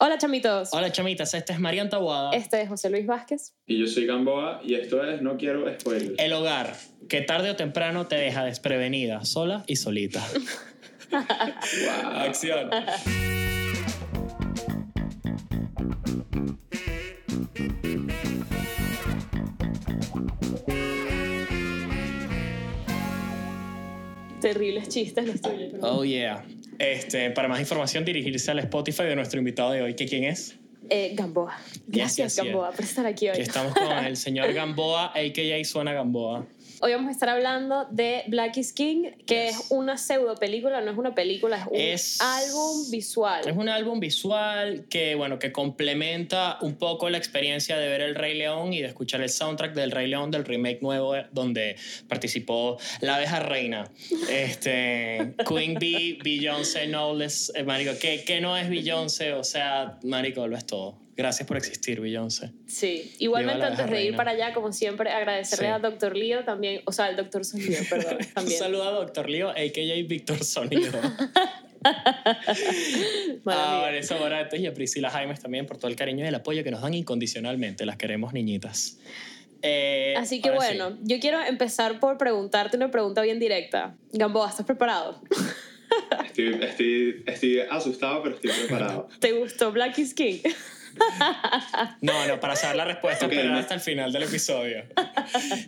Hola chamitos. Hola chamitas, esta es Marian Tabuada. Este es José Luis Vázquez. Y yo soy Gamboa y esto es No Quiero Spoilers. El hogar, que tarde o temprano te deja desprevenida, sola y solita. wow. Acción. Terribles chistes los tuyos. Oh yeah. Este, para más información dirigirse al Spotify de nuestro invitado de hoy, que quién es. Eh, Gamboa. Gracias. Gamboa, por estar aquí hoy. Que estamos con el señor Gamboa, a.k.a. Suena Gamboa. Hoy vamos a estar hablando de Black is King, que Yes. es una pseudo película, no es una película, es un Es- álbum visual. Es un álbum visual que, bueno, que complementa un poco la experiencia de ver El Rey León y de escuchar el soundtrack del Rey León, del remake nuevo eh, donde participó la abeja reina, este, Queen Bee, Beyoncé, Knowles, eh, marico, que, que no es Beyoncé, o sea, marico, lo es todo. Gracias por existir, Beyoncé. Sí, igualmente antes de ir para allá, como siempre, agradecerle Sí. a Doctor Lío también, o sea, al Doctor Sonido, perdón, Un también. saludo a Doctor Lío, a.k.a. Víctor Sonido. A. Vanessa Morates y a Priscila Jaimes también por todo el cariño y el apoyo que nos dan incondicionalmente. Las queremos, niñitas. Eh, Así que ahora sí. bueno, yo quiero empezar por preguntarte una pregunta bien directa. Gamboa, ¿estás preparado? Estoy, estoy, estoy asustado, pero estoy preparado. ¿Te gustó Black is King? No, no, para saber la respuesta, Ok, esperar no. hasta el final del episodio.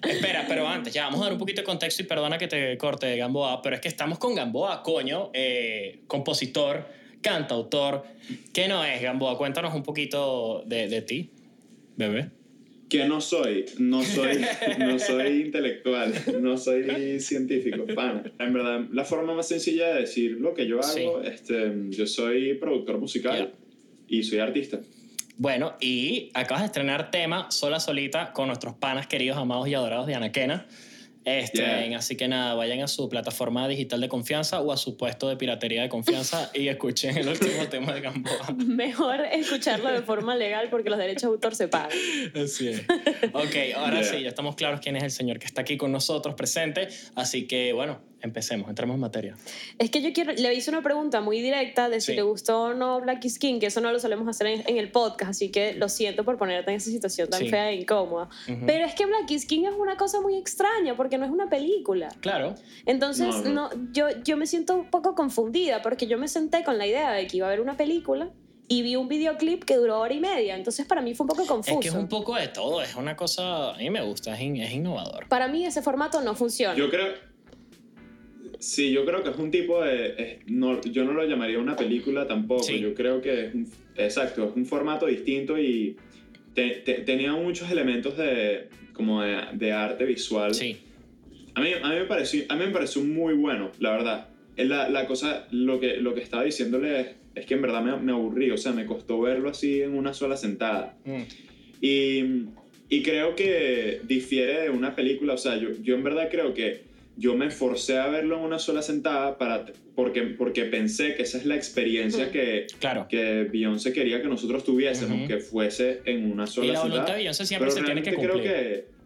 Espera, pero antes, ya vamos a dar un poquito de contexto y perdona que te corte, Gamboa, pero es que estamos con Gamboa, coño, eh, compositor, cantautor. ¿Qué no es, Gamboa? Cuéntanos un poquito de, de ti, bebé. Que no soy, no soy, no soy intelectual, no soy científico, pana. En verdad, la forma más sencilla de decir lo que yo hago, este, yo soy productor musical y soy artista. Bueno, y acabas de estrenar tema sola solita con nuestros panas queridos, amados y adorados de Anaquena. Este, Yeah. Así que nada, vayan a su plataforma digital de confianza o a su puesto de piratería de confianza y escuchen el último tema de Gamboa. Mejor escucharlo de forma legal porque los derechos de autor se pagan. Así es. Ok, ahora Yeah. sí, ya estamos claros quién es el señor que está aquí con nosotros presente. Así que bueno, empecemos, entremos en materia. Es que yo quiero, le hice una pregunta muy directa de si Sí. le gustó o no Black is King, que eso no lo solemos hacer en, en el podcast, así que lo siento por ponerte en esa situación tan Sí. fea e incómoda. Ujú. Pero es que Black is King es una cosa muy extraña porque no es una película. Claro, Entonces, No, no, yo, yo me siento un poco confundida porque yo me senté con la idea de que iba a haber una película y vi un videoclip que duró hora y media. Entonces, para mí fue un poco confuso. es que es un poco de todo, es una cosa, a mí me gusta, es, in- es innovador. Para mí ese formato no funciona. Yo creo, sí, yo creo que es un tipo de, es- no, yo no lo llamaría una película tampoco. Sí. Yo creo que es un, exacto, es un formato distinto y te- te- tenía muchos elementos de, como de, de arte visual. Sí, A mí, a mí me pareció, a mí me pareció muy bueno, la verdad. La, la cosa, lo que, lo que estaba diciéndole es, es que en verdad me, me aburrí, o sea, me costó verlo así en una sola sentada. Mm. Y, y creo que difiere de una película, o sea, yo, yo en verdad creo que yo me forcé a verlo en una sola sentada para, porque, porque pensé que esa es la experiencia que, claro. que Beyoncé quería que nosotros tuviésemos, Ujú. que fuese en una sola Y la sentada. voluntad de Beyoncé siempre Pero se tiene que cumplir. creo que...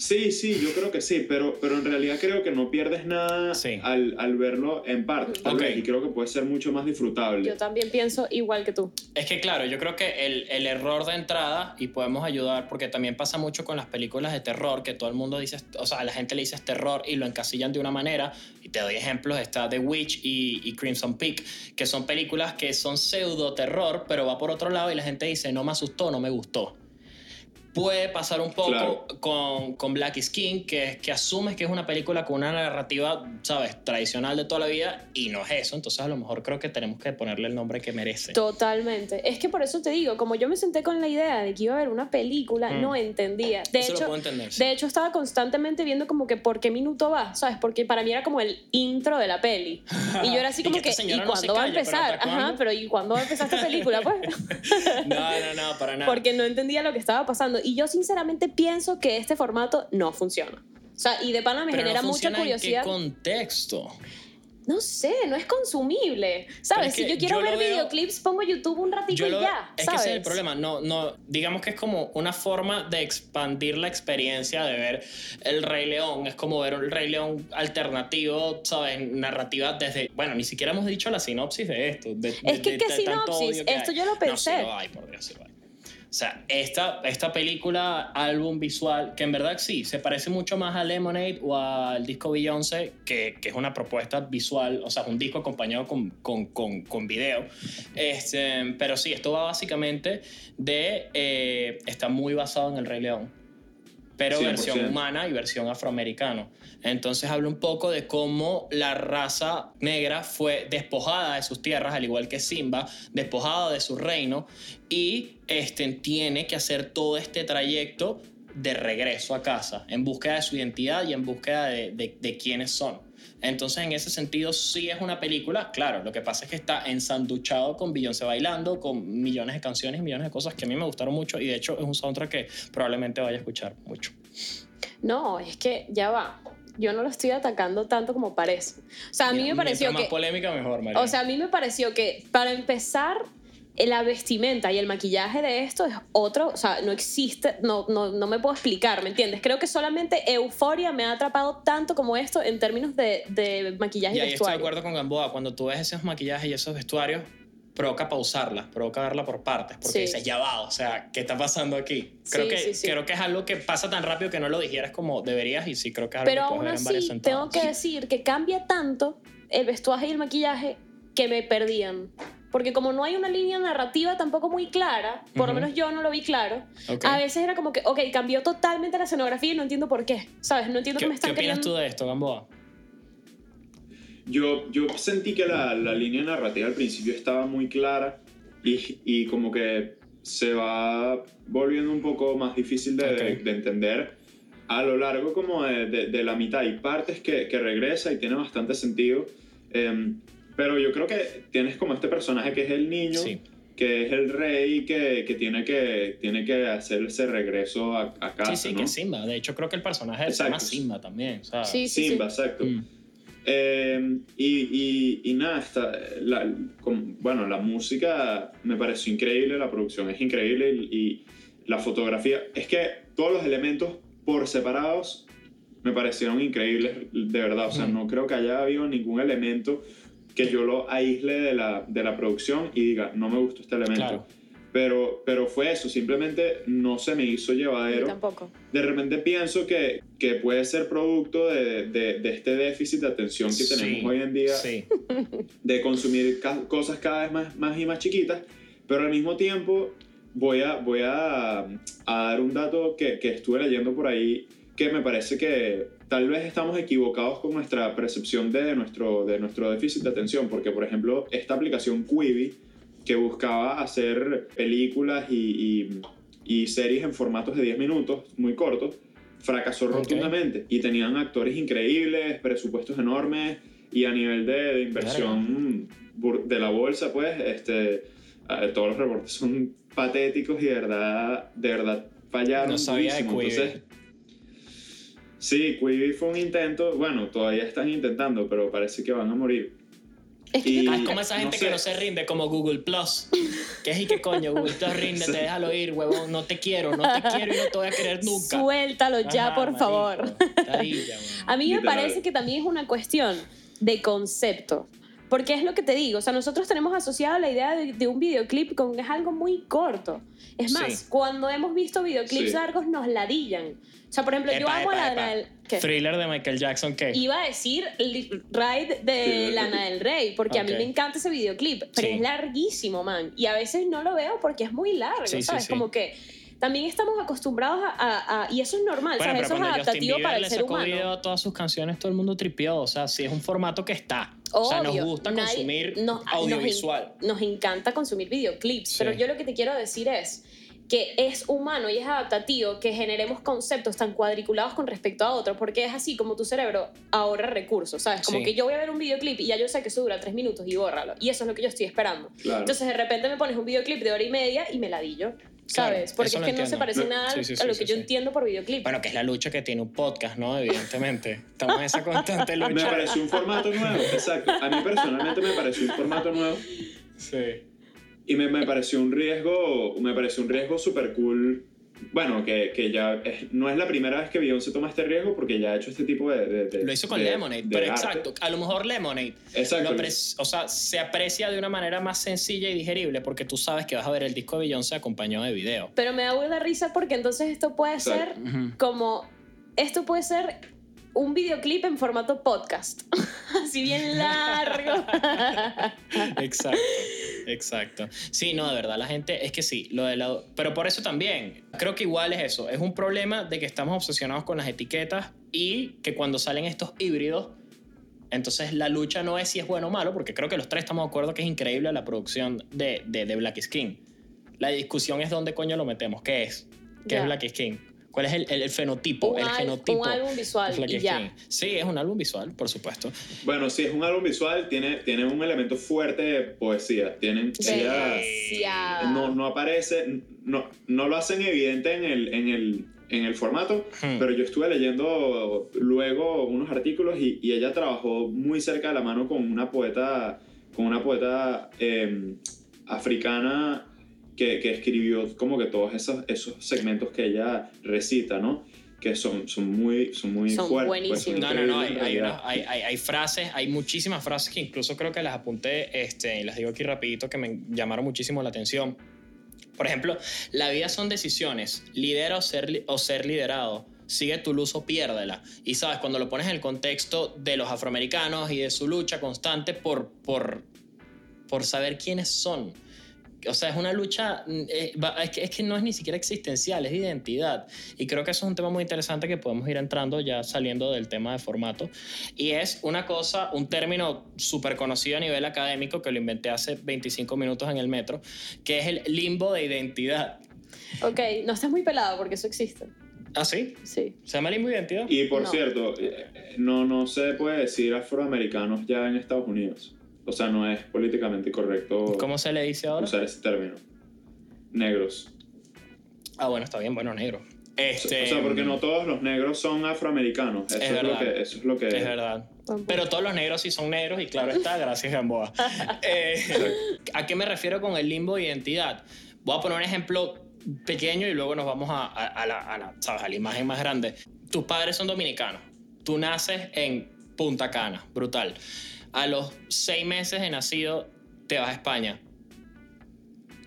Sí, sí, yo creo que sí, pero, pero en realidad creo que no pierdes nada Sí. al, al verlo en parte, tal Ok. vez, y creo que puede ser mucho más disfrutable. Yo también pienso igual que tú. Es que claro, yo creo que el, el error de entrada, y podemos ayudar, porque también pasa mucho con las películas de terror, que todo el mundo dice, o sea, a la gente le dice terror y lo encasillan de una manera, y te doy ejemplos, está The Witch y, y Crimson Peak, que son películas que son pseudo terror, pero va por otro lado y la gente dice, no me asustó, no me gustó. Puede pasar un poco Claro. con, con Black is King, que, es- que asumes que es una película con una narrativa, ¿sabes?, tradicional de toda la vida, y no es eso. Entonces, a lo mejor creo que tenemos que ponerle el nombre que merece. Totalmente. Es que por eso te digo, como yo me senté con la idea de que iba a haber una película, Mm. no entendía. De Eso lo hecho, puedo entender. sí. de hecho, estaba constantemente viendo como que por qué minuto va, ¿sabes? Porque para mí era como el intro de la peli. Y yo era así Y como que que, ¿y no cuándo va a pero empezar? ¿hasta Ajá, pero ¿y cuándo va a empezar esta película? Pues No, no, no, para nada. porque no entendía lo que estaba pasando. Y yo sinceramente pienso que este formato no funciona. O sea, y de pana me Pero genera no mucha curiosidad. ¿En qué contexto? no sé, no es consumible. ¿Sabes? Si yo quiero ver videoclips, pongo YouTube un ratito y ya. Es que ese es el problema. No, no, digamos que es como una forma de expandir la experiencia de ver El Rey León. Es como ver el Rey León alternativo, ¿sabes? Narrativa desde. Bueno, ni siquiera hemos dicho la sinopsis de esto. es que, ¿qué sinopsis? Esto yo lo pensé. No, por Dios, o sea, esta, esta película, álbum visual, que en verdad sí, se parece mucho más a Lemonade o al disco Beyoncé, que, que es una propuesta visual, o sea, un disco acompañado con, con, con, con video. Este, pero sí, esto va básicamente de... Eh, está muy basado en El Rey León pero versión humana y versión afroamericano. Entonces habla un poco de cómo la raza negra fue despojada de sus tierras, al igual que Simba, despojada de su reino, y este, tiene que hacer todo este trayecto de regreso a casa, en búsqueda de su identidad y en búsqueda de, de, de quiénes son. Entonces, en ese sentido, sí es una película. Claro, lo que pasa es que está ensanduchado con Beyoncé bailando, con millones de canciones y millones de cosas que a mí me gustaron mucho. Y de hecho, es un soundtrack que probablemente vaya a escuchar mucho. No, es que ya va. Yo no lo estoy atacando tanto como parece. O sea, a mí me pareció más que. polémica, mejor, María. O sea, a mí me pareció que, para empezar, la vestimenta y el maquillaje de esto es otro, o sea, no existe, no, no, no me puedo explicar, ¿me entiendes? Creo que solamente Euforia me ha atrapado tanto como esto en términos de, de maquillaje y, y ahí estoy de acuerdo con Gamboa, cuando tú ves esos maquillajes y esos vestuarios, provoca pausarla, provoca verla por partes, porque dices, ya va, o sea, ¿qué está pasando aquí? Creo, que, creo que es algo que pasa tan rápido que no lo dijeras como deberías y sí creo que es algo Pero aún así, tengo que decir que cambia tanto el vestuaje y el maquillaje que me perdían. Porque como no hay una línea narrativa tampoco muy clara, por lo menos yo no lo vi claro, a veces era como que, ok, cambió totalmente la escenografía y no entiendo por qué, ¿sabes? No entiendo qué, me están ¿Qué opinas tú de esto, Gamboa? Yo, yo sentí que la, la, línea narrativa al principio estaba muy clara y, y, como que se va volviendo un poco más difícil de, de, entender a lo largo como de, de, la mitad. Hay partes que, que regresa y tiene bastante sentido. Eh, pero yo creo que tienes como este personaje que es el niño, que es el rey, que, que, tiene que tiene que hacer ese regreso a, a casa. Sí, sí, que es Simba. De hecho, creo que el personaje se llama Simba también. Sí, sí, Simba, exacto. Mm. Eh, y, y, y, nada, la, bueno, la música me pareció increíble, la producción es increíble y, y la fotografía. Es que todos los elementos por separados me parecieron increíbles, de verdad. O sea, mm. no creo que haya habido ningún elemento que yo lo aísle de la, de la producción y diga, no me gustó este elemento. Pero, pero fue eso, simplemente no se me hizo llevadero. tampoco. De repente pienso que, que puede ser producto de, de, de, este déficit de atención que tenemos hoy en día, sí. de consumir cosas cada vez más, más y más chiquitas, pero al mismo tiempo voy a, voy a, a dar un dato que, que estuve leyendo por ahí que me parece que tal vez estamos equivocados con nuestra percepción de nuestro, de nuestro déficit de atención, porque por ejemplo esta aplicación Quibi, que buscaba hacer películas y, y, y series en formatos de 10 minutos, muy cortos, fracasó rotundamente y tenían actores increíbles, presupuestos enormes y a nivel de, de inversión de la bolsa, pues, este, todos los reportes son patéticos y de verdad, de verdad fallaron. No sabía de Quibi. Entonces, Sí, Quibi fue un intento, bueno, todavía están intentando, pero parece que van a morir. Es, que y, es como esa gente no que no se rinde, como Google Plus. Que es y que coño, Google Plus rinde, te déjalo ir, huevón, no te quiero, no te quiero y no te voy a querer nunca. Suéltalo ya, Ajá, por marico, favor. Tadilla, a mí me parece que también es una cuestión de concepto. Porque es lo que te digo, o sea, nosotros tenemos asociado la idea de, de un videoclip con es algo muy corto. Es más, Sí. cuando hemos visto videoclips Sí. largos nos ladillan. O sea, por ejemplo, yo Epa, amo a epa, Lana epa. del... ¿qué? Thriller de Michael Jackson, ¿qué? Iba a decir Ride de. Lana del Rey, porque a mí me encanta ese videoclip, pero Sí. es larguísimo, man. Y a veces no lo veo porque es muy largo, ¿sabes? Como que también estamos acostumbrados a, a- a- Y eso es normal, Bueno, ¿sabes? pero Eso es adaptativo para el ser humano. video a todas sus canciones, todo el mundo tripió. O sea, sí es un formato que está. O sea, nos Obvio, gusta nadie- consumir nos- audiovisual. Nos, en- nos encanta consumir videoclips, Sí. pero yo lo que te quiero decir es que es humano y es adaptativo que generemos conceptos tan cuadriculados con respecto a otros, porque es así como tu cerebro ahorra recursos, ¿sabes? Como Sí. que yo voy a ver un videoclip y ya yo sé que eso dura tres minutos y bórralo, y eso es lo que yo estoy esperando. Claro. Entonces de repente me pones un videoclip de hora y media y me ladillo. ¿Sabes? Porque es que no se parece nada a lo que yo entiendo por videoclip. Bueno, que es la lucha que tiene un podcast, ¿no? Evidentemente. Estamos en esa constante lucha. Me pareció un formato nuevo, exacto. A mí personalmente me pareció un formato nuevo. Sí. Y me, me pareció un riesgo, me pareció un riesgo súper cool bueno, que, que ya no es la primera vez que Beyoncé toma este riesgo porque ya ha hecho este tipo de... de, lo hizo con Lemonade, pero exacto, a lo mejor Lemonade, exacto. o sea, se aprecia de una manera más sencilla y digerible porque tú sabes que vas a ver el disco de Beyoncé acompañado de video. Pero me da de risa porque entonces esto puede ser como... Esto puede ser un videoclip en formato podcast. Así bien largo. exacto, exacto. Sí, no, de verdad, la gente es que sí, lo de lado. Pero por eso también, creo que igual es eso. Es un problema de que estamos obsesionados con las etiquetas y que cuando salen estos híbridos, entonces la lucha no es si es bueno o malo, porque creo que los tres estamos de acuerdo que es increíble la producción de, de, Black Skin. La discusión es dónde coño lo metemos. ¿Qué es? ¿Qué es Black Skin? ¿Cuál es el, el, fenotipo? Un, el fenotipo un álbum visual y ya. Sí, es un álbum visual, por supuesto. Bueno, sí, es un álbum visual, tiene, tiene un elemento fuerte de poesía. Tienen, no, no aparece, no, no lo hacen evidente en el, en el, en el formato, hmm. pero yo estuve leyendo luego unos artículos y, y, ella trabajó muy cerca de la mano con una poeta, con una poeta em, africana que, escribió como que todos esos, esos segmentos que ella recita, ¿no? Que son, son muy, son muy son fuertes. Pues, buenísimos. no, no, no, hay, hay, hay, hay, frases, hay muchísimas frases que incluso creo que las apunté este, y las digo aquí rapidito que me llamaron muchísimo la atención. Por ejemplo, la vida son decisiones, lidera o ser, o ser liderado sigue tu luz o piérdela. Y sabes, cuando lo pones en el contexto de los afroamericanos y de su lucha constante por, por, por saber quiénes son o sea, es una lucha, mm, eh, es, que, es, que, no es ni siquiera existencial, es de identidad. Y creo que eso es un tema muy interesante que podemos ir entrando ya saliendo del tema de formato. Y es una cosa, un término súper conocido a nivel académico que lo inventé hace 25 minutos en el metro, que es el limbo de identidad. Ok, no estás muy pelado porque eso existe. ¿Ah, sí? Sí. ¿Se llama limbo de identidad? Y por cierto, eh, no, no se puede decir afroamericanos ya en Estados Unidos. O sea, no es políticamente correcto. ¿Cómo se le dice ahora? Usar ese término. Negros. Ah, bueno, está bien, bueno, negro. Este, o sea, porque no todos los negros son afroamericanos. Eso es, lo que, eso es lo que es. verdad. Pero todos los negros sí son negros y claro está, gracias Gamboa. Eh, ¿A qué me refiero con el limbo de identidad? Voy a poner un ejemplo pequeño y luego nos vamos a, a, la, a, la, ¿sabes? a la imagen más grande. Tus padres son dominicanos. Tú naces en Punta Cana, brutal. A los seis meses de nacido te vas a España.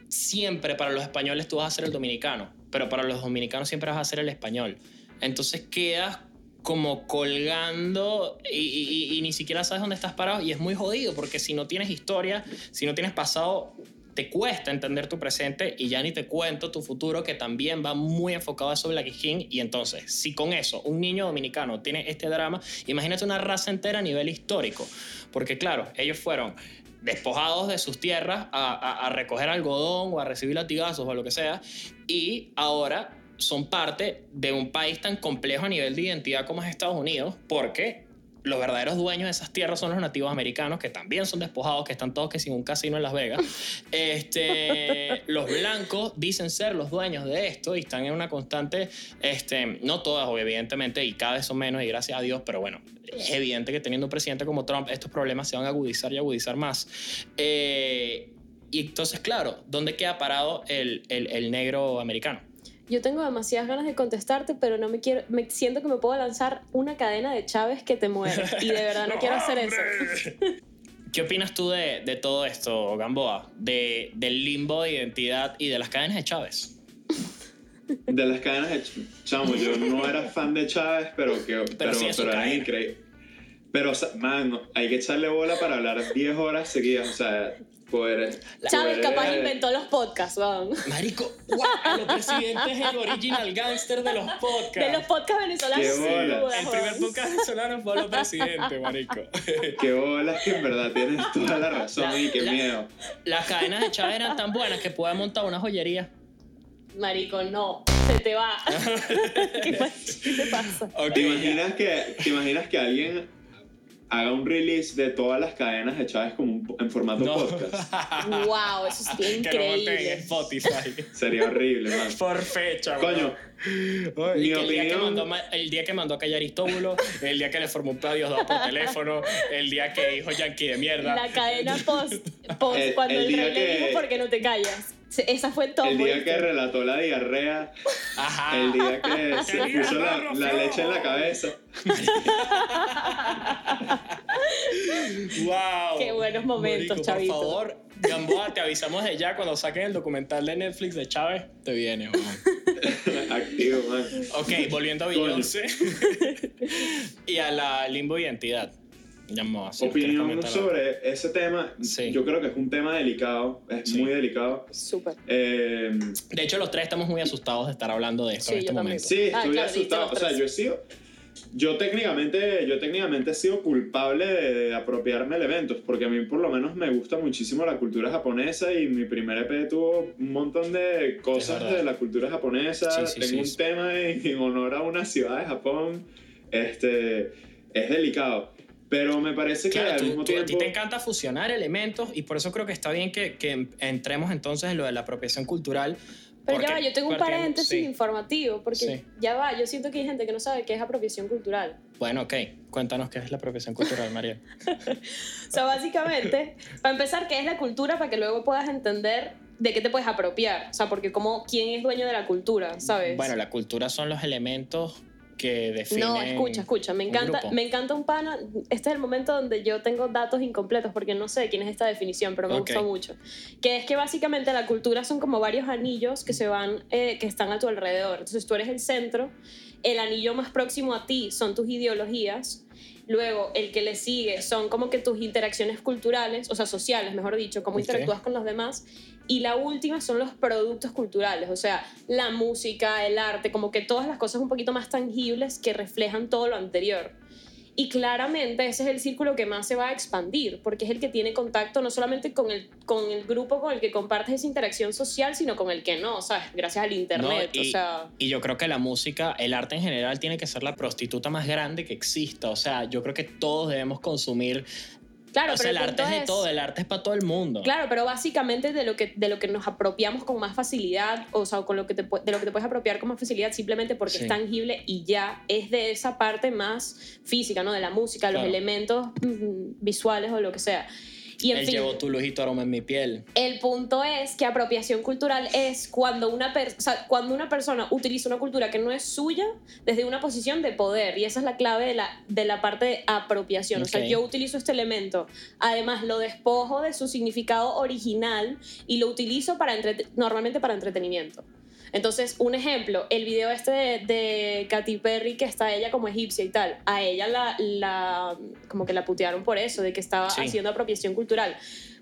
Siempre para los españoles tú vas a ser el dominicano, pero para los dominicanos siempre vas a ser el español. Entonces quedas como colgando y, ni siquiera sabes dónde estás parado y es muy jodido porque si no tienes historia, si no tienes pasado, te cuesta entender tu presente y ya ni te cuento tu futuro que también va muy enfocado a eso Black y entonces si con eso un niño dominicano tiene este drama imagínate una raza entera a nivel histórico. Porque claro ellos fueron despojados de sus tierras a, a recoger algodón o a recibir latigazos o lo que sea y ahora son parte de un país tan complejo a nivel de identidad como es Estados Unidos porque los verdaderos dueños de esas tierras son los nativos americanos, que también son despojados, que están todos que sin un casino en Las Vegas. Este, los blancos dicen ser los dueños de esto y están en una constante, este, no todas, evidentemente, y cada vez son menos, y gracias a Dios, pero bueno, es evidente que teniendo un presidente como Trump, estos problemas se van a agudizar y agudizar más. Eh, y entonces, claro, ¿dónde queda parado el, el, el negro americano? Yo tengo demasiadas ganas de contestarte, pero no me quiero, me siento que me puedo lanzar una cadena de Chávez que te muere y de verdad no, quiero hacer eso. ¿Qué opinas tú de, de todo esto, Gamboa? De, del limbo de identidad y de las cadenas de Chávez. De las cadenas de Chávez, yo no era fan de Chávez, pero que pero, pero, era increíble. Pero, man, hay que echarle bola para hablar 10 horas seguidas. O sea, Chávez capaz inventó los podcasts, weón. Marico, wow, los presidentes es el original gangster de los podcasts. De los podcasts venezolanos. Qué bola. el primer podcast venezolano fue los presidentes, marico. Qué bolas que en verdad tienes toda la razón y qué miedo. Las cadenas de Chávez eran tan buenas que puede montar una joyería. Marico, no. Se te va. ¿Qué, te pasa? ¿Te, imaginas que, ¿Te imaginas que alguien haga un release de todas las cadenas de Chávez como en formato podcast. wow, eso sería increíble. Que lo en Spotify. Sería horrible, man. Por fecha, Coño. mi el, día que mandó, el día que mandó a callar Aristóbulo, el día que le formó un pedo a Diosdado por teléfono, el día que dijo Yankee de mierda. La cadena post, post cuando el, rey le dijo ¿por qué no te callas? Esa fue todo. El día que relató la diarrea. Ajá. El día que se puso la, la, leche en la cabeza. wow. Qué buenos momentos, Chavito. Por favor, Gamboa, te avisamos de ya cuando saquen el documental de Netflix de Chávez, te viene, Activo, man. Ok, volviendo a Beyoncé y a la limbo identidad. Opinión sobre ese tema. Yo creo que es un tema delicado, es muy delicado. Súper. Eh, de hecho, los tres estamos muy asustados de estar hablando de esto en este momento. Sí, ah, estoy asustado. O sea, yo he sido. Yo técnicamente, yo técnicamente he sido culpable de, apropiarme de eventos, porque a mí por lo menos me gusta muchísimo la cultura japonesa y mi primer EP tuvo un montón de cosas de la cultura japonesa. Tengo un tema en, en, honor a una ciudad de Japón. Este, es delicado. Pero me parece que al mismo tiempo... A ti te encanta fusionar elementos y por eso creo que está bien que, que entremos entonces en lo de la apropiación cultural. Pero ya va, yo tengo un paréntesis informativo, porque ya va, yo siento que hay gente que no sabe qué es apropiación cultural. Bueno, ok, cuéntanos qué es la apropiación cultural, María. o sea, básicamente, para empezar, ¿qué es la cultura? Para que luego puedas entender de qué te puedes apropiar. O sea, porque como, ¿quién es dueño de la cultura? ¿Sabes? Bueno, la cultura son los elementos que No, escucha, escucha, me encanta, me encanta un pana. Este es el momento donde yo tengo datos incompletos porque no sé quién es esta definición, pero me gusta mucho. Que es que básicamente la cultura son como varios anillos que se van, eh, que están a tu alrededor. Entonces tú eres el centro, el anillo más próximo a ti son tus ideologías Luego, el que le sigue son como que tus interacciones culturales, o sea, sociales, mejor dicho, cómo interactúas con los demás. Y la última son los productos culturales, o sea, la música, el arte, como que todas las cosas un poquito más tangibles que reflejan todo lo anterior. Y claramente ese es el círculo que más se va a expandir, porque es el que tiene contacto no solamente con el, con el grupo con el que compartes esa interacción social, sino con el que no, ¿sabes? Gracias al Internet. y, o sea... y yo creo que la música, el arte en general, tiene que ser la prostituta más grande que exista. O sea, yo creo que todos debemos consumir Claro, pero el, arte es de todo, el arte es para todo el mundo. Claro, pero básicamente de lo que, de lo que nos apropiamos con más facilidad, o sea, con lo que te, de lo que te puedes apropiar con más facilidad simplemente porque es tangible y ya es de esa parte más física, ¿no? De la música, los elementos mm, visuales o lo que sea. Y en Él fin, llevó tu lujito aroma en mi piel. El punto es que apropiación cultural es cuando una, cuando una persona utiliza una cultura que no es suya desde una posición de poder. Y esa es la clave de la, de la parte de apropiación. O sea, yo utilizo este elemento, además lo despojo de su significado original y lo utilizo para normalmente para entretenimiento. Entonces, un ejemplo, el video este de, Katy Perry, que está ella como egipcia y tal, a ella la, la como que la putearon por eso, de que estaba haciendo apropiación cultural.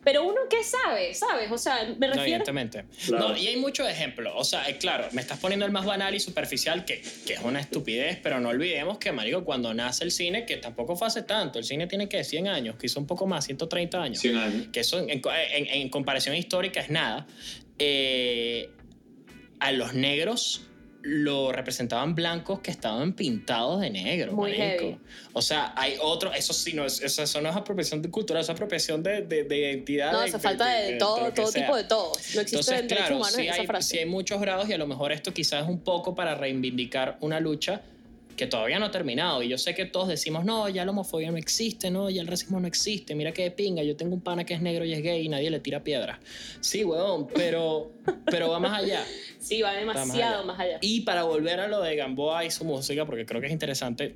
Pero uno, ¿qué sabe? ¿Sabes? O sea, me refiero... No, evidentemente. No, y hay muchos ejemplos. O sea, claro, me estás poniendo el más banal y superficial, que, que, es una estupidez, pero no olvidemos que, marico, cuando nace el cine, que tampoco fue hace tanto, el cine tiene que 100 años, que hizo un poco más, 130 años. 100 años. Que eso en, en, en comparación histórica es nada. Eh, a los negros lo representaban blancos que estaban pintados de negro. Muy heavy. O sea, hay otro, eso sí, no es, eso, no es apropiación de cultura, es apropiación de, de, de identidad. No, hace falta de, todo, todo tipo de todo. No existe Entonces, claro, sí hay, sí hay muchos grados y a lo mejor esto quizás es un poco para reivindicar una lucha que todavía no ha terminado. Y yo sé que todos decimos, no, ya la homofobia no existe, no, ya el racismo no existe. Mira qué pinga, yo tengo un pana que es negro y es gay y nadie le tira piedras. Sí, weón, pero, pero va más allá. Sí, va demasiado más allá. Y para volver a lo de Gamboa y su música, porque creo que es interesante,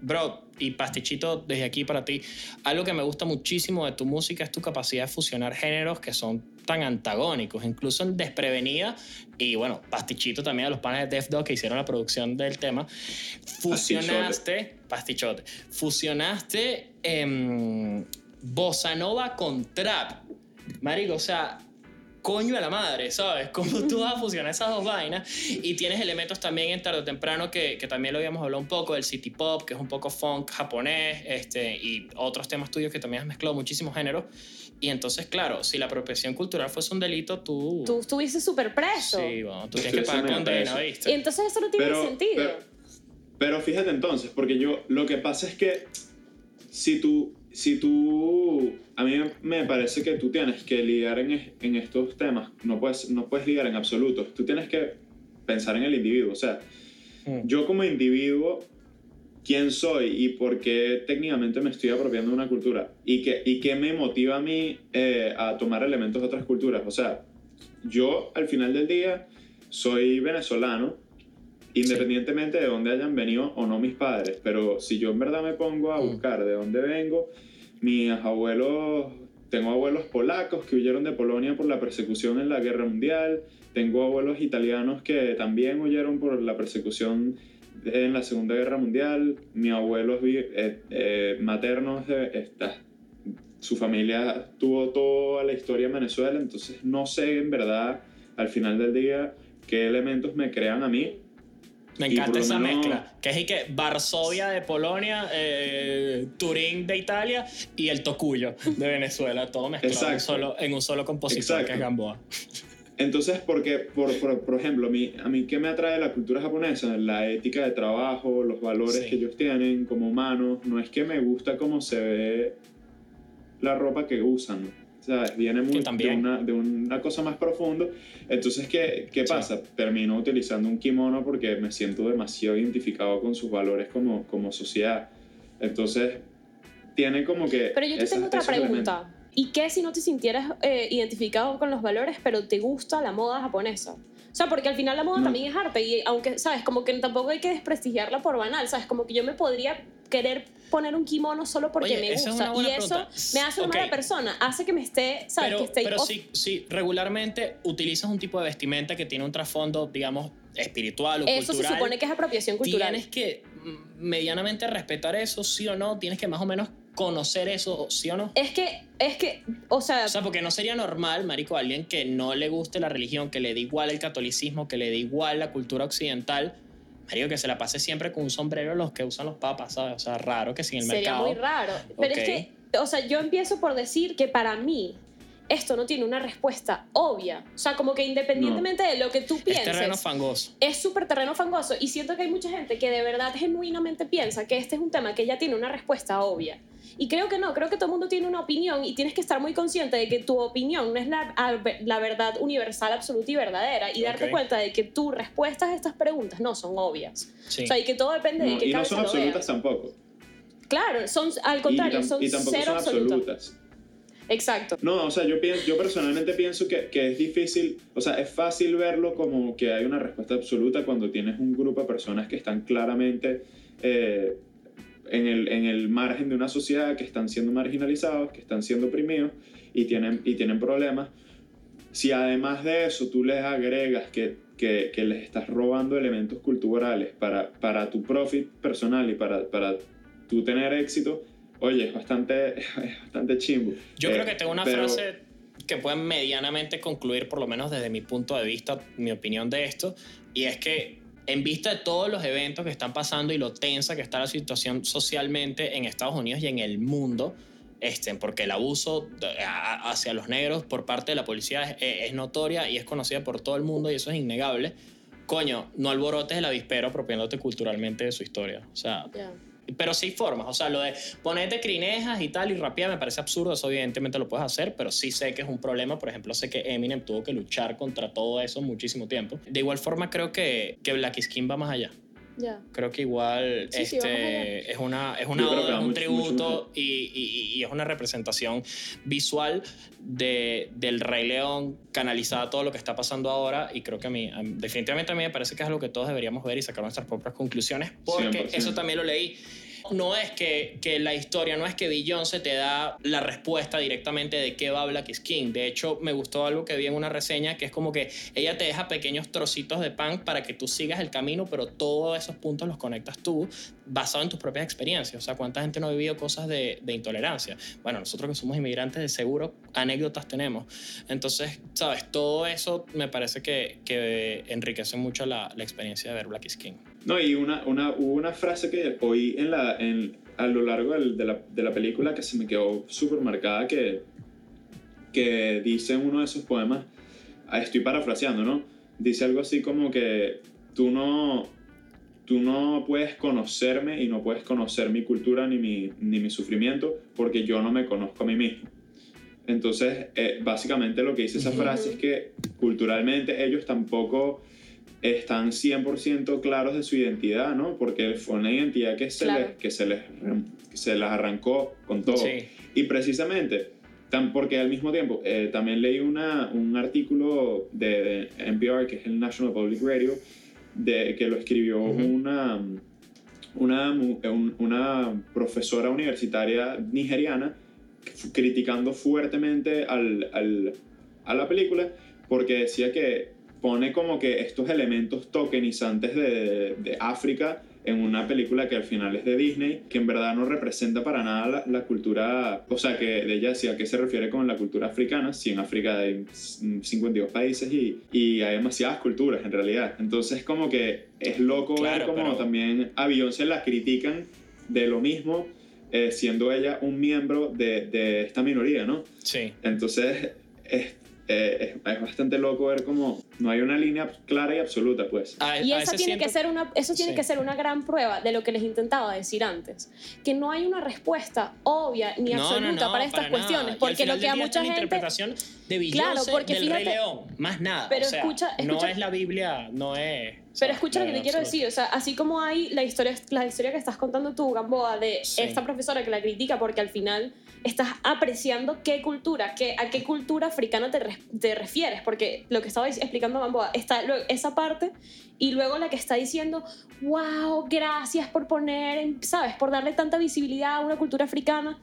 Bro, y Pastichito, desde aquí para ti, algo que me gusta muchísimo de tu música es tu capacidad de fusionar géneros que son tan antagónicos, incluso en Desprevenida, y bueno, Pastichito también a los panes de Def Dog que hicieron la producción del tema, fusionaste, Pastichote, fusionaste eh, Bossa Nova con Trap. Marico, o sea, coño de la madre, ¿sabes? Cómo tú vas a fusionar esas dos vainas y tienes elementos también en tarde o temprano que, que, también lo habíamos hablado un poco, del city pop, que es un poco funk japonés, este, y otros temas tuyos que también has mezclado muchísimos géneros. Y entonces, claro, si la apropiación cultural fuese un delito, tú... Tú estuviste súper preso. Sí, bueno, tú tienes que pagar condena, ¿viste? Y entonces eso no tiene sentido. Pero, pero fíjate entonces, porque yo, lo que pasa es que si tú, si tú, a mí me parece que tú tienes que lidiar en, en estos temas, no puedes, no puedes lidiar en absoluto, tú tienes que pensar en el individuo, o sea, mm. yo como individuo, ¿quién soy y por qué técnicamente me estoy apropiando de una cultura? ¿Y qué, y qué me motiva a mí eh, a tomar elementos de otras culturas? O sea, yo al final del día soy venezolano, independientemente de dónde hayan venido o no mis padres, pero si yo en verdad me pongo a mm. buscar de dónde vengo, mis abuelos, tengo abuelos polacos que huyeron de Polonia por la persecución en la guerra mundial, tengo abuelos italianos que también huyeron por la persecución en la Segunda Guerra Mundial, mis abuelos eh, eh, maternos, su familia tuvo toda la historia en Venezuela, entonces no sé en verdad al final del día qué elementos me crean a mí me encanta esa mezcla. Que es y que Varsovia de Polonia, eh, Turín de Italia y el Tocuyo de Venezuela. Todo mezclado en, solo, en un solo compositor que es Gamboa. Entonces, porque, por, por, por, ejemplo, a mí, a mí, ¿qué me atrae la cultura japonesa? La ética de trabajo, los valores que ellos tienen como humanos. No es que me gusta cómo se ve la ropa que usan sea, viene muy de una, de una, cosa más profunda. Entonces, ¿qué, qué pasa? Termino utilizando un kimono porque me siento demasiado identificado con sus valores como, como sociedad. Entonces, tiene como que... Pero yo te tengo otra pregunta. ¿Y qué si no te sintieras eh, identificado con los valores, pero te gusta la moda japonesa? O sea, porque al final la moda también es arte y aunque, ¿sabes? Como que tampoco hay que desprestigiarla por banal, ¿sabes? Como que yo me podría querer poner un kimono solo porque me gusta. y eso me hace una mala persona, hace que me esté, ¿sabes? Pero, que esté pero sí, sí, regularmente utilizas un tipo de vestimenta que tiene un trasfondo, digamos, espiritual o eso cultural. Eso se supone que es apropiación cultural. Tienes que mm, medianamente respetar eso, sí o no, tienes que más o menos conocer eso, sí o no. Es que, es que, o sea... O sea, porque no sería normal, marico, alguien que no le guste la religión, que le dé igual el catolicismo, que le dé igual la cultura occidental, marico, que se la pase siempre con un sombrero los que usan los papas, ¿sabes? O sea, raro que sin el mercado... Sería muy raro. Pero es que, o sea, yo empiezo por decir que para mí esto no tiene una respuesta obvia. O sea, como que independientemente de lo que tú pienses. Es terreno fangoso. Es súper terreno fangoso. Y siento que hay mucha gente que de verdad genuinamente piensa que este es un tema que ya tiene una respuesta obvia. Y creo que no, creo que todo el mundo tiene una opinión y tienes que estar muy consciente de que tu opinión no es la, la verdad universal, absoluta y verdadera. Y darte cuenta de que tus respuestas a estas preguntas no son obvias. O sea, y que todo depende de qué Y no son absolutas tampoco. Claro, son al contrario, son y tampoco cero son absolutas. Exacto. No, o sea, yo, pienso, yo personalmente pienso que, que, es difícil, o sea, es fácil verlo como que hay una respuesta absoluta cuando tienes un grupo de personas que están claramente eh, en, el, en el margen de una sociedad, que están siendo marginalizados, que están siendo oprimidos y tienen, y tienen problemas. Si además de eso tú les agregas que, que, les estás robando elementos culturales para, para tu profit personal y para, para tú tener éxito, Oye, es bastante, bastante chimbo. Yo creo que tengo una frase que puede medianamente concluir, por lo menos desde mi punto de vista, mi opinión de esto, y es que en vista de todos los eventos que están pasando y lo tensa que está la situación socialmente en Estados Unidos y en el mundo, este, porque el abuso hacia los negros por parte de la policía es, notoria y es conocida por todo el mundo y eso es innegable. Coño, no alborotes el avispero apropiándote culturalmente de su historia. O sea, pero sí formas, o sea, lo de ponerte crinejas y tal y rapía me parece absurdo, eso evidentemente lo puedes hacer, pero sí sé que es un problema, por ejemplo, sé que Eminem tuvo que luchar contra todo eso muchísimo tiempo. De igual forma creo que, que Black Skin va más allá. Creo que igual este, es, una, es, una, un tributo y, y, es una representación visual de, del Rey León canalizada todo lo que está pasando ahora y creo que a mí, definitivamente a mí me parece que es algo que todos deberíamos ver y sacar nuestras propias conclusiones porque eso también lo leí no es que, que, la historia, no es que se te da la respuesta directamente de qué va Black Skin. De hecho, me gustó algo que vi en una reseña que es como que ella te deja pequeños trocitos de pan para que tú sigas el camino, pero todos esos puntos los conectas tú basado en tus propias experiencias. O sea, ¿cuánta gente no ha vivido cosas de, de intolerancia? Bueno, nosotros que somos inmigrantes de seguro, anécdotas tenemos. Entonces, ¿sabes? Todo eso me parece que, que enriquece mucho la, la experiencia de ver Black Skin. No, y una, una, hubo una frase que oí en la, en, a lo largo de, la, de la película que se me quedó súper marcada, que, que dice en uno de sus poemas, ah, estoy parafraseando, ¿no? Dice algo así como que tú no, tú no puedes conocerme y no puedes conocer mi cultura ni mi, ni mi sufrimiento porque yo no me conozco a mí mismo. Entonces, eh, básicamente lo que dice esa frase es que culturalmente ellos tampoco están 100% claros de su identidad, ¿no? Porque fue una identidad que se, les, que se, les, se las arrancó con todo. Y precisamente, tan, porque al mismo tiempo, eh, también leí una, un artículo de, NPR, que es el National Public Radio, de, que lo escribió una, una, una profesora universitaria nigeriana criticando fuertemente al, al, a la película porque decía que pone como que estos elementos tokenizantes de, de, África en una película que al final es de Disney, que en verdad no representa para nada la, cultura, o sea, que de ella decía a qué se refiere con la cultura africana, si en África hay 52 países y, y hay demasiadas culturas en realidad. Entonces como que es loco ver como también a Beyoncé la critican de lo mismo, eh, siendo ella un miembro de, de, esta minoría, ¿no? Sí. Entonces, es, eh, es, bastante loco ver cómo no hay una línea clara y absoluta, pues. y esa tiene que ser una, eso tiene que ser una gran prueba de lo que les intentaba decir antes, que no hay una respuesta obvia ni absoluta para estas cuestiones, porque lo que a mucha gente... interpretación de claro, porque del Rey León, más nada. Pero escucha, no es la Biblia, no es... Pero escucha lo que te quiero decir, o sea, así como hay la historia, la historia que estás contando tú, Gamboa, de esta profesora que la critica porque al final estás apreciando qué cultura, qué, a qué cultura africana te, te refieres, porque lo que estaba explicando Gamboa, está esa parte y luego la que está diciendo, wow, gracias por poner, ¿sabes? Por darle tanta visibilidad a una cultura africana.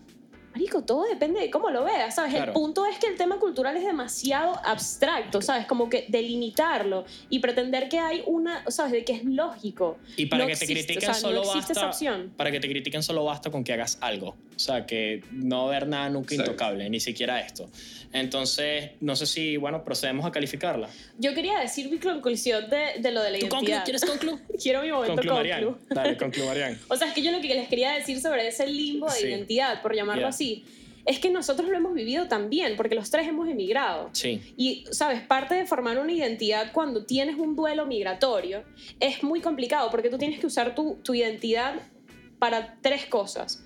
Marico, todo depende de cómo lo veas, ¿sabes? El punto es que el tema cultural es demasiado abstracto, ¿sabes? Como que delimitarlo y pretender que hay una, ¿sabes? De que es lógico. Y para que te critiquen solo basta. Para que te critiquen solo basta con que hagas algo. O sea, que no ver nada nunca intocable, ni siquiera esto. Entonces, no sé si, bueno, procedemos a calificarla. Yo quería decir mi conclusión de, de lo de la ¿Tú identidad. ¿Quieres conclu? Quiero mi momento conclu. Dale, conclu, Marian. o sea, es que yo lo que les quería decir sobre ese limbo de identidad, por llamarlo así, es que nosotros lo hemos vivido también, porque los tres hemos emigrado. Sí. Y, sabes, parte de formar una identidad cuando tienes un duelo migratorio es muy complicado, porque tú tienes que usar tu, tu identidad para tres cosas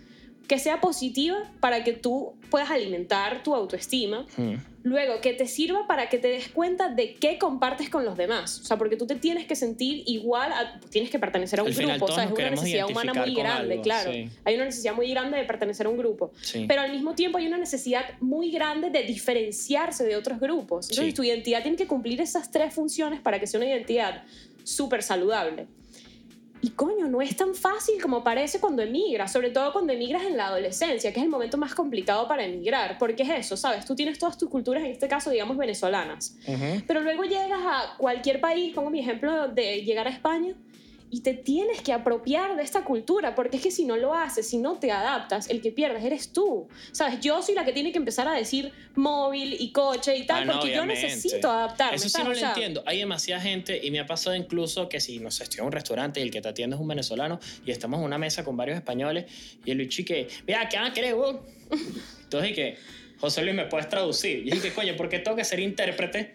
que sea positiva para que tú puedas alimentar tu autoestima. Hmm. Luego, que te sirva para que te des cuenta de qué compartes con los demás. O sea, porque tú te tienes que sentir igual, tienes que pertenecer a un grupo. O sea, es una necesidad humana muy grande, claro. Hay una necesidad muy grande de pertenecer a un grupo. Pero al mismo tiempo hay una necesidad muy grande de diferenciarse de otros grupos. Entonces, tu identidad tiene que cumplir esas tres funciones para que sea una identidad súper saludable. Y coño, no es tan fácil como parece cuando emigras, sobre todo cuando emigras en la adolescencia, que es el momento más complicado para emigrar, porque es eso, ¿sabes? Tú tienes todas tus culturas, en este caso, digamos, venezolanas, pero luego llegas a cualquier país, pongo mi ejemplo de llegar a España, y te tienes que apropiar de esta cultura, porque es que si no lo haces, si no te adaptas, el que pierdes eres tú. ¿Sabes? Yo soy la que tiene que empezar a decir móvil y coche y tal, ah, porque yo necesito adaptarme. Eso sí no lo entiendo. Hay demasiada gente y me ha pasado incluso que si, no sé, estoy en un restaurante y el que te atiende es un venezolano y estamos en una mesa con varios españoles y el Luigi que, mira, ¿qué van a querer, Entonces, que, José Luis, ¿me puedes traducir? Y dije, coño, ¿por qué tengo que ser intérprete?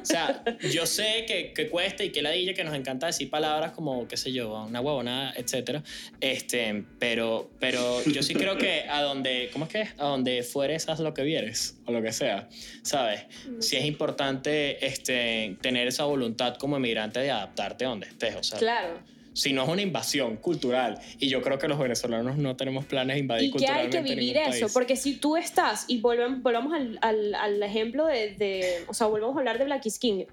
O sea, yo sé que, que cuesta y que la DJ que nos encanta decir palabras como, qué sé yo, una huevonada, etcétera. Este, pero, pero yo sí creo que a donde, ¿cómo es que A donde fueres, haz lo que vieres, o lo que sea, ¿sabes? Sí es importante este, tener esa voluntad como emigrante de adaptarte a donde estés, o sea. Claro si no es una invasión cultural. Y yo creo que los venezolanos no tenemos planes de invadir y culturalmente. Y que hay que vivir eso, porque si tú estás, y volvemos, volvamos al, al, al ejemplo de, de, o sea, volvemos a hablar de Black is King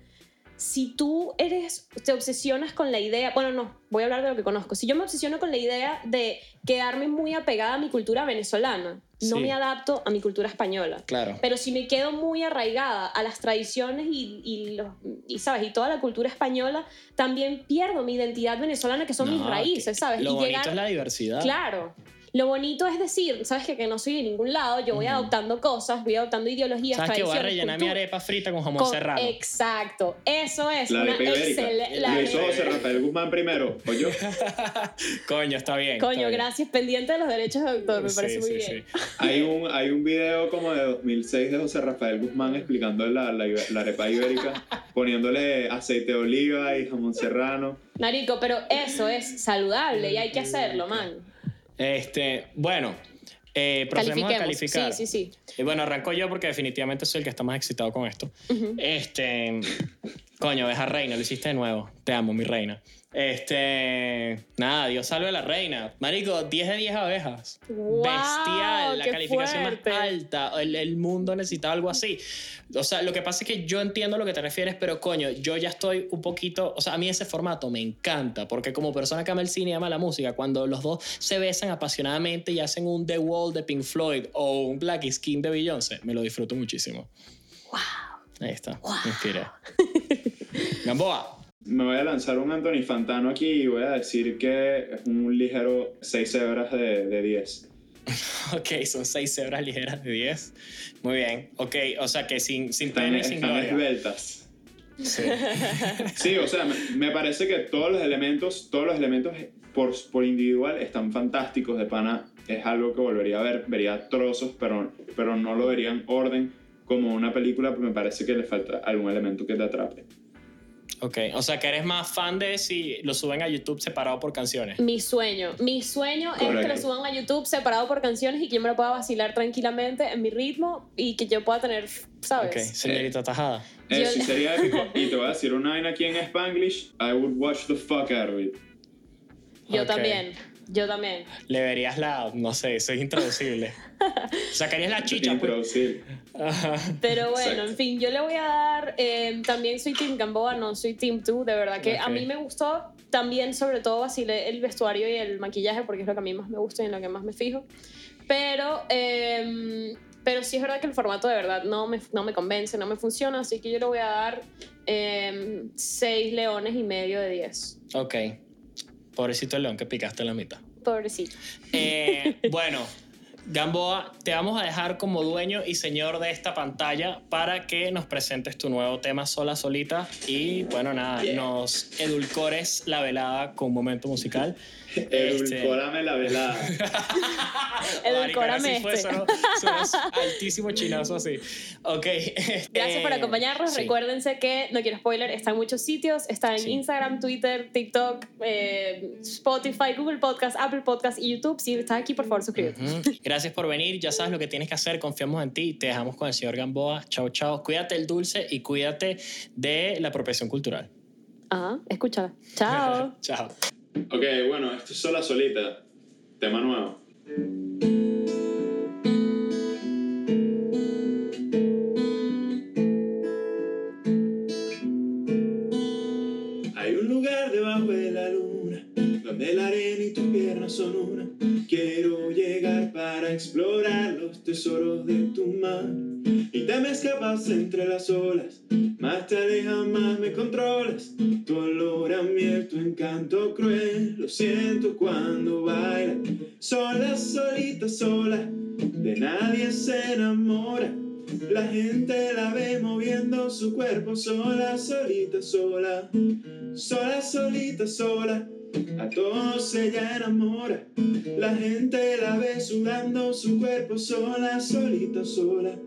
si tú eres, te obsesionas con la idea, bueno, no, voy a hablar de lo que conozco. Si yo me obsesiono con la idea de quedarme muy apegada a mi cultura venezolana, no me adapto a mi cultura española. Claro. Pero si me quedo muy arraigada a las tradiciones y, y, los, y ¿sabes? Y toda la cultura española, también pierdo mi identidad venezolana, que son mis raíces, ¿sabes? Lo y bonito es la diversidad. Claro. Lo bonito es decir, sabes que, que no soy de ningún lado, yo voy adoptando cosas, voy adoptando ideologías, ¿Sabes que voy a rellenar mi arepa frita con jamón serrano? Exacto, eso es la una excelente... Lo hizo José Rafael Guzmán primero, ¿o yo? Coño, está bien. Coño, gracias, pendiente de los derechos de autor, me parece muy bien. Hay un, hay un video como de 2006 de José Rafael Guzmán explicando la, la, la arepa ibérica. poniéndole aceite de oliva y jamón serrano. Marico, pero eso es saludable y hay que hacerlo, man. Este, bueno, eh, procedemos a calificar. Sí, sí, sí. Y bueno, arranco yo porque definitivamente soy el que está más excitado con esto. Este, coño, ves a Reina, lo hiciste de nuevo. Te amo, mi reina. Este. Nada, Dios salve a la reina. Marico, 10 de 10 abejas. Bestial, la calificación más alta. El, mundo necesita algo así. O sea, lo que pasa es que yo entiendo a lo que te refieres, pero coño, yo ya estoy un poquito. O sea, a mí ese formato me encanta, porque como persona que ama el cine y ama la música, cuando los dos se besan apasionadamente y hacen un The Wall de Pink Floyd o un Black Skin de Beyoncé, me lo disfruto muchísimo. ¡Wow! Ahí está, me inspiré. Gamboa. Me voy a lanzar un Anthony Fantano aquí y voy a decir que es un ligero 6 cebras de, de 10. ok, son 6 cebras ligeras de 10. Muy bien. Ok, o sea que sin, sin están, y sin están esbeltas. Sí. sí, o sea, me, me, parece que todos los elementos, todos los elementos por, por individual están fantásticos de pana. Es algo que volvería a ver, vería trozos, pero, pero no lo vería en orden como una película, pues me parece que le falta algún elemento que te atrape. Ok, o sea que eres más fan de si lo suben a YouTube separado por canciones. Mi sueño, mi sueño es que lo suban a YouTube separado por canciones y que yo me lo pueda vacilar tranquilamente en mi ritmo y que yo pueda tener, ¿sabes? Ok, señorita Tajada. Eh, sí, sería épico. Y te voy a decir una vaina aquí en Spanglish, I would watch the fuck out of it. Yo también. Yo también. Le verías la, no sé, eso es intraducible. Sacarías la chicha. Pues. Pero bueno, en fin, yo le voy a dar, eh, también soy Team Gamboa, no soy Team 2, de verdad que a mí me gustó también, sobre todo, así el vestuario y el maquillaje, porque es lo que a mí más me gusta y en lo que más me fijo. Pero, eh, pero sí es verdad que el formato de verdad no me, no me convence, no me funciona, así que yo le voy a dar 6 eh, leones y medio de 10. Ok. Pobrecito el león que picaste en la mitad. Pobrecito. Eh, bueno, Gamboa, te vamos a dejar como dueño y señor de esta pantalla para que nos presentes tu nuevo tema sola solita y bueno, nada, nos edulcores la velada con un momento musical. Edulcorame la velada. Edulcorame este. altísimo chinazo así. Ok. Gracias por acompañarnos. Recuérdense que No Quiero Spoiler está en muchos sitios. Está en Instagram, Twitter, TikTok, eh, Spotify, Google Podcast, Apple Podcast y YouTube. Si estás aquí, por favor, suscríbete. Gracias por venir. Ya sabes lo que tienes que hacer. Confiamos en ti. Te dejamos con el señor Gamboa. Chao, chao. Cuídate el dulce y cuídate de la apropiación cultural. Ajá, escúchala. Chao. chao. Ok, bueno, esto es sola solita. Tema nuevo. Sola. Sola, solita, sola. A todos ella enamora. La gente la ve sudando su cuerpo sola, solita, sola.